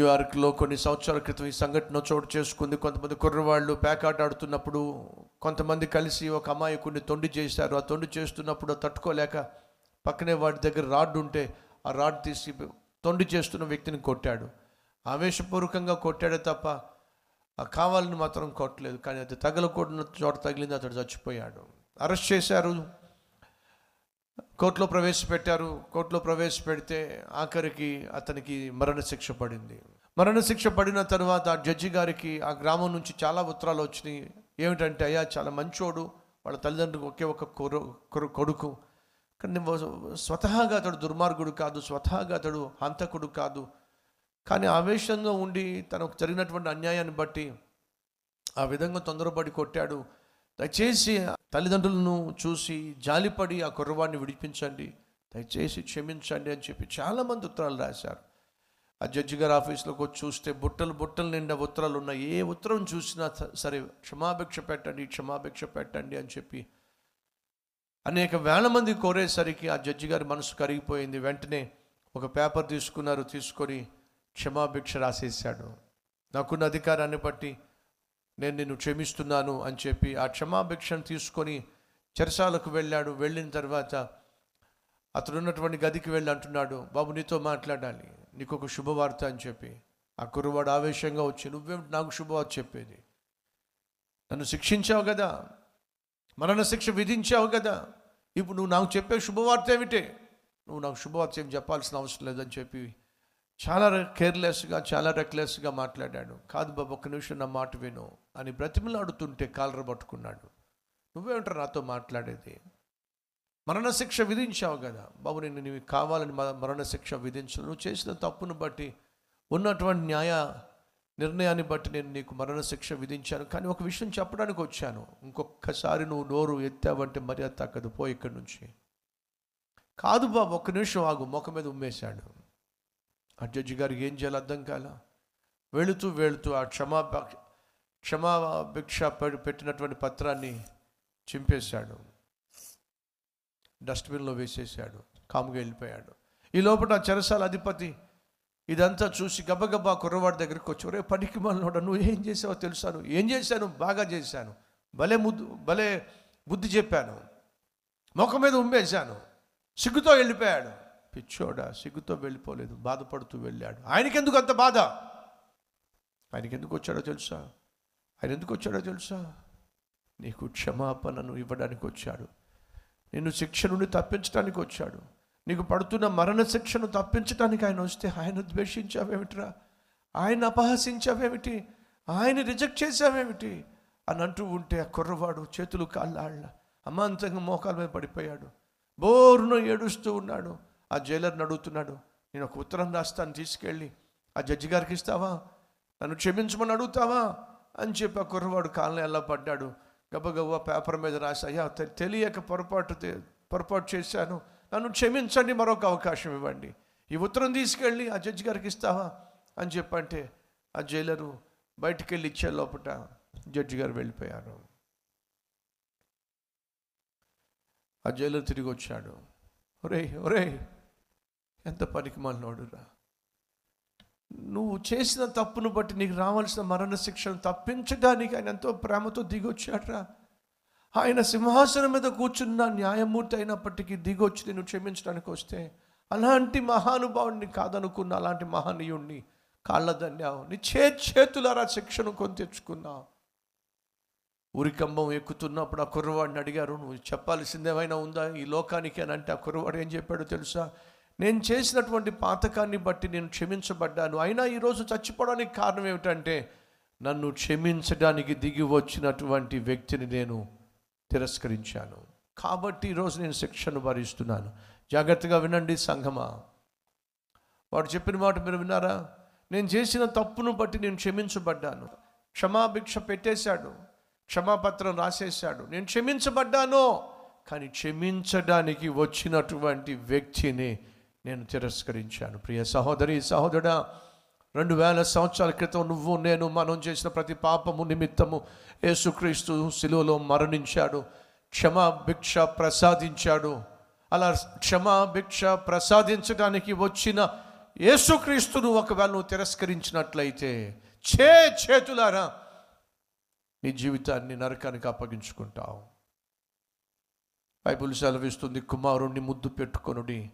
న్యూయార్క్లో కొన్ని సంవత్సరాల క్రితం ఈ సంఘటన చోటు చేసుకుంది. కొంతమంది కుర్రవాళ్ళు పేకాట ఆడుతున్నప్పుడు కొంతమంది కలిసి ఒక అమాయకుడిని తొండి చేశారు. ఆ తొండి చేస్తున్నప్పుడు తట్టుకోలేక పక్కనే వాడి దగ్గర రాడ్ ఉంటే ఆ రాడ్ తీసి తొండి చేస్తున్న వ్యక్తిని కొట్టాడు. ఆవేశపూర్వకంగా కొట్టాడే తప్ప ఆ కావాలని మాత్రం కొట్టలేదు. కానీ అది తగలకూడన చోట తగిలింది అతడు చచ్చిపోయాడు. అరెస్ట్ చేశారు. కోర్టులో ప్రవేశపెట్టారు. కోర్టులో ప్రవేశపెడితే ఆఖరికి అతనికి మరణశిక్ష పడింది. మరణశిక్ష పడిన తర్వాత ఆ జడ్జి గారికి ఆ గ్రామం నుంచి చాలా ఉత్తరాలు వచ్చినాయి. ఏమిటంటే అయ్యా చాలా మంచోడు. వాళ్ళ తల్లిదండ్రులకు ఒకే ఒక కొరు కొరు- కొడుకు. కానీ స్వతహాగా అతడు దుర్మార్గుడు కాదు స్వతహాగా అతడు హంతకుడు కాదు. కానీ ఆవేశంగా ఉండి తనకు జరిగినటువంటి అన్యాయాన్ని బట్టి ఆ విధంగా తొందరపడి కొట్టాడు. దయచేసి తల్లిదండ్రులను చూసి జాలిపడి ఆ కుర్రవాడిని విడిపించండి. దయచేసి క్షమించండి అని చెప్పి చాలామంది ఉత్తరాలు రాశారు. ఆ జడ్జి గారి ఆఫీస్లోకి వచ్చి చూస్తే బుట్టలు బుట్టలు నిండా ఉత్తరాలు ఉన్నాయి. ఏ ఉత్తరం చూసినా సరే క్షమాభిక్ష పెట్టండి క్షమాభిక్ష పెట్టండి అని చెప్పి అనేక వేల మంది కోరేసరికి ఆ జడ్జి గారి మనసు కరిగిపోయింది. వెంటనే ఒక పేపర్ తీసుకున్నారు తీసుకొని క్షమాభిక్ష రాసేసాడు నాకున్న అధికారాన్ని బట్టి నేను నిన్ను క్షమిస్తున్నాను అని చెప్పి ఆ క్షమాభిక్షను తీసుకొని చెరసాలకు వెళ్ళాడు. వెళ్ళిన తర్వాత అతడున్నటువంటి గదికి వెళ్ళి అంటున్నాడు బాబు నీతో మాట్లాడాలి. నీకు ఒక శుభవార్త అని చెప్పి. ఆ కుర్రవాడు ఆవేశంగా వచ్చి నువ్వేమిటి నాకు శుభవార్త చెప్పేది. నన్ను శిక్షించావు కదా. మరణ శిక్ష విధించావు కదా. ఇప్పుడు నువ్వు నాకు చెప్పే శుభవార్త ఏమిటి? నువ్వు నాకు శుభవార్త ఏం చెప్పాల్సిన అవసరం లేదని చెప్పి చాలా కేర్లెస్గా చాలా రెక్లెస్గా మాట్లాడాడు. కాదు బాబు ఒక్క నిమిషం నా మాట విను అని బ్రతిమలాడుతుంటే కాలర పట్టుకున్నాడు. నువ్వేమిటారు నాతో మాట్లాడేది? మరణశిక్ష విధించావు కదా. బాబు నేను నీవు కావాలని మరణశిక్ష విధించను. నువ్వు చేసిన తప్పును బట్టి ఉన్నటువంటి న్యాయ నిర్ణయాన్ని బట్టి నేను నీకు మరణశిక్ష విధించాను. కానీ ఒక విషయం చెప్పడానికి వచ్చాను. ఇంకొకసారి నువ్వు నోరు ఎత్తావంటే మర్యాద తగ్గదు పో ఇక్కడి నుంచి. కాదు బాబు ఒక్క నిమిషం ఆగు. ముఖం మీద ఉమ్మేశాడు. ఆ జడ్జి గారికి ఏం చేయాలి అర్థం కాల. వెళుతూ వెళుతూ ఆ క్షమా క్షమాభిక్ష పెట్టినటువంటి పత్రాన్ని చింపేశాడు. డస్ట్బిన్లో వేసేసాడు కాముగా వెళ్ళిపోయాడు. ఈ లోపల చెరసాల అధిపతి ఇదంతా చూసి గబగబా కుర్రవాడి దగ్గరికి వచ్చి ఒరే పనికి మనోడ నువ్వు ఏం చేసావో తెలుసాను ఏం చేశాను? బాగా చేశాను. భలే ముద్దు భలే బుద్ధి చెప్పాను. ముఖం మీద ఉమ్మేశాను. సిగ్గుతో వెళ్ళిపోయాడు. పిచ్చోడా సిగ్గుతో వెళ్ళిపోలేదు బాధపడుతూ వెళ్ళాడు. ఆయనకెందుకు అంత బాధ? ఆయనకెందుకు వచ్చాడో తెలుసా? ఆయన ఎందుకు వచ్చాడో తెలుసా? నీకు క్షమాపణను ఇవ్వడానికి వచ్చాడు. నిన్ను శిక్ష నుండి తప్పించడానికి వచ్చాడు. నీకు పడుతున్న మరణ శిక్షను తప్పించడానికి ఆయన వస్తే ఆయన ద్వేషించావేమిట్రా? ఆయన అపహసించావేమిటి? ఆయన రిజెక్ట్ చేసావేమిటి అని అంటూ ఉంటే ఆ కుర్రవాడు చేతులు కాళ్ళ అమాంతంగా మోకాల మీద పడిపోయాడు. బోరును ఏడుస్తూ ఉన్నాడు. ఆ జైలర్ని అడుగుతున్నాడు నేను ఒక ఉత్తరం రాస్తాను తీసుకెళ్ళి. ఆ జడ్జి గారికి ఇస్తావా? నన్ను క్షమించమని అడుగుతావా? అని చెప్పి ఆ కుర్రవాడు కాళ్ళని ఎలా పడ్డాడు. గబగబా పేపర్ మీద రాసి అయ్యా తెలియక పొరపాటు తె- పొరపాటు చేశాను. నన్ను క్షమించండి మరొక అవకాశం ఇవ్వండి. ఈ ఉత్తరం తీసుకెళ్ళి ఆ జడ్జి గారికి ఇస్తావా? అని చెప్పంటే ఆ జైలరు బయటికి వెళ్ళి ఇచ్చే లోపట జడ్జి గారు వెళ్ళిపోయారు. ఆ జైలర్ తిరిగి వచ్చాడు ఒరేయ్ ఒరేయ్ ఎంత పనికి మాలినోడురా. నువ్వు చేసిన తప్పును బట్టి నీకు రావాల్సిన మరణ శిక్షను తప్పించడానికి ఆయన ఎంతో ప్రేమతో దిగొచ్చాడ్రా. ఆయన సింహాసనం మీద కూర్చున్న న్యాయమూర్తి అయినప్పటికీ దిగొచ్చి నేను క్షమించడానికి వస్తే అలాంటి మహానుభావుడిని కాదనుకున్న అలాంటి మహనీయుణ్ణి కాళ్ళ దండావు. నీ చే చేతులారా శిక్షను కొని తెచ్చుకున్నావు. ఉరికంబం ఎక్కుతున్నప్పుడు ఆ కుర్రవాడిని అడిగారు నువ్వు చెప్పాల్సిందేమైనా ఉందా? ఈ లోకానికి అని అంటే ఆ కుర్రవాడు ఏం చెప్పాడో తెలుసా? నేను చేసినటువంటి పాతకాన్ని బట్టి నేను క్షమించబడ్డాను. అయినా ఈరోజు చచ్చిపోవడానికి కారణం ఏమిటంటే నన్ను క్షమించడానికి దిగి వచ్చినటువంటి వ్యక్తిని నేను తిరస్కరించాను. కాబట్టి ఈరోజు నేను శిక్షను భరిస్తున్నాను. జాగ్రత్తగా వినండి సంఘమా వాడు చెప్పిన మాట మీరు విన్నారా? నేను చేసిన తప్పును బట్టి నేను క్షమించబడ్డాను. క్షమాభిక్ష పెట్టేశాడు. క్షమాపత్రం రాసేశాడు. నేను క్షమించబడ్డాను. కానీ క్షమించడానికి వచ్చినటువంటి వ్యక్తిని నేను తిరస్కరించాను. ప్రియ సహోదరి సహోదరుడా రెండు వేల సంవత్సరాల క్రితం నువ్వు నేను మనం చేసిన ప్రతి పాపము నిమిత్తము యేసుక్రీస్తు శిలువలో మరణించాడు. క్షమాభిక్ష ప్రసాదించాడు. అలా క్షమాభిక్ష ప్రసాదించడానికి వచ్చిన యేసుక్రీస్తును ఒకవేళ నువ్వు తిరస్కరించినట్లయితే చే చేతులారా నీ జీవితాన్ని నరకానికి అప్పగించుకుంటావు. బైబుల్ సెలవిస్తుంది కుమారుణ్ణి ముద్దు పెట్టుకొనుడి.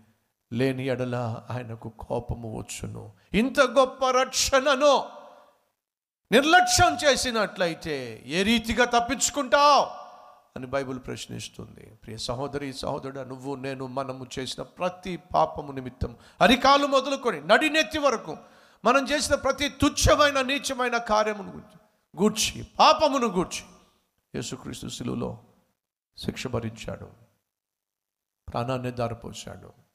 లేని ఎడల ఆయనకు కోపము వచ్చును. ఇంత గొప్ప రక్షణను నిర్లక్ష్యం చేసినట్లయితే ఏ రీతిగా తప్పించుకుంటావు? అని బైబిల్ ప్రశ్నిస్తుంది. ప్రియ సహోదరి సహోదరుడు నువ్వు నేను మనము చేసిన ప్రతి పాపము నిమిత్తం అరికాలు మొదలుకొని నడినెత్తి వరకు మనం చేసిన ప్రతి తుచ్చమైన నీచమైన కార్యమును గురించి గూర్చి పాపమును గూర్చి యేసుక్రీస్తు శిలువలో శిక్ష భరించాడు. ప్రాణాన్ని దారిపోశాడు.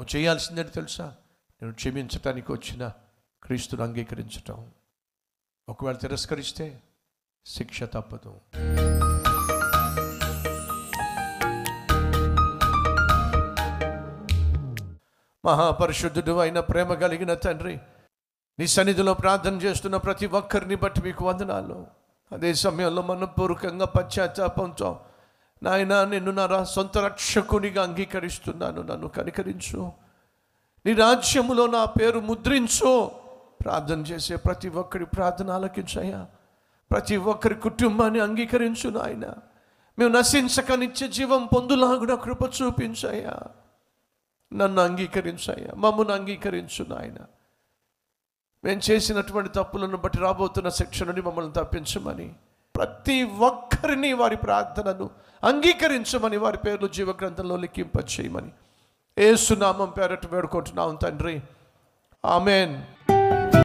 నువ్వు చేయాల్సిందని తెలుసా? నేను క్షమించటానికి వచ్చిన క్రీస్తును అంగీకరించటం. ఒకవేళ తిరస్కరిస్తే శిక్ష తప్పదు. మహాపరిశుద్ధుడు అయిన ప్రేమ కలిగిన తండ్రి నీ సన్నిధిలో ప్రార్థన చేస్తున్న ప్రతి ఒక్కరిని బట్టి మీకు వందనాలు. అదే సమయంలో మనపూర్వకంగా పశ్చాత్తాపంతో నాయన నిన్ను నా సొంత రక్షకునిగా అంగీకరిస్తున్నాను. నన్ను కనికరించు. నీ రాజ్యములో నా పేరు ముద్రించు. ప్రార్థన చేసే ప్రతి ఒక్కరి ప్రార్థన ఆలకించయ్యా. ప్రతి ఒక్కరి కుటుంబాన్ని అంగీకరించు నాయన. మేము నశించక నిత్య జీవం పొందులాగున కృప చూపించయ్యా. నన్ను అంగీకరించయ్యా. మమ్మను అంగీకరించు నాయన. మేము చేసినటువంటి తప్పులను బట్టి రాబోతున్న శిక్ష నుండి మమ్మల్ని తప్పించమని ప్రతి ఒక్కరిని వారి ప్రార్థనను అంగీకరించమని వారి పేర్లు జీవగ్రంథంలో లిఖింపచేయమని. ఏసునామం పేరట వేడుకుంటున్నాం తండ్రి. ఆమెన్.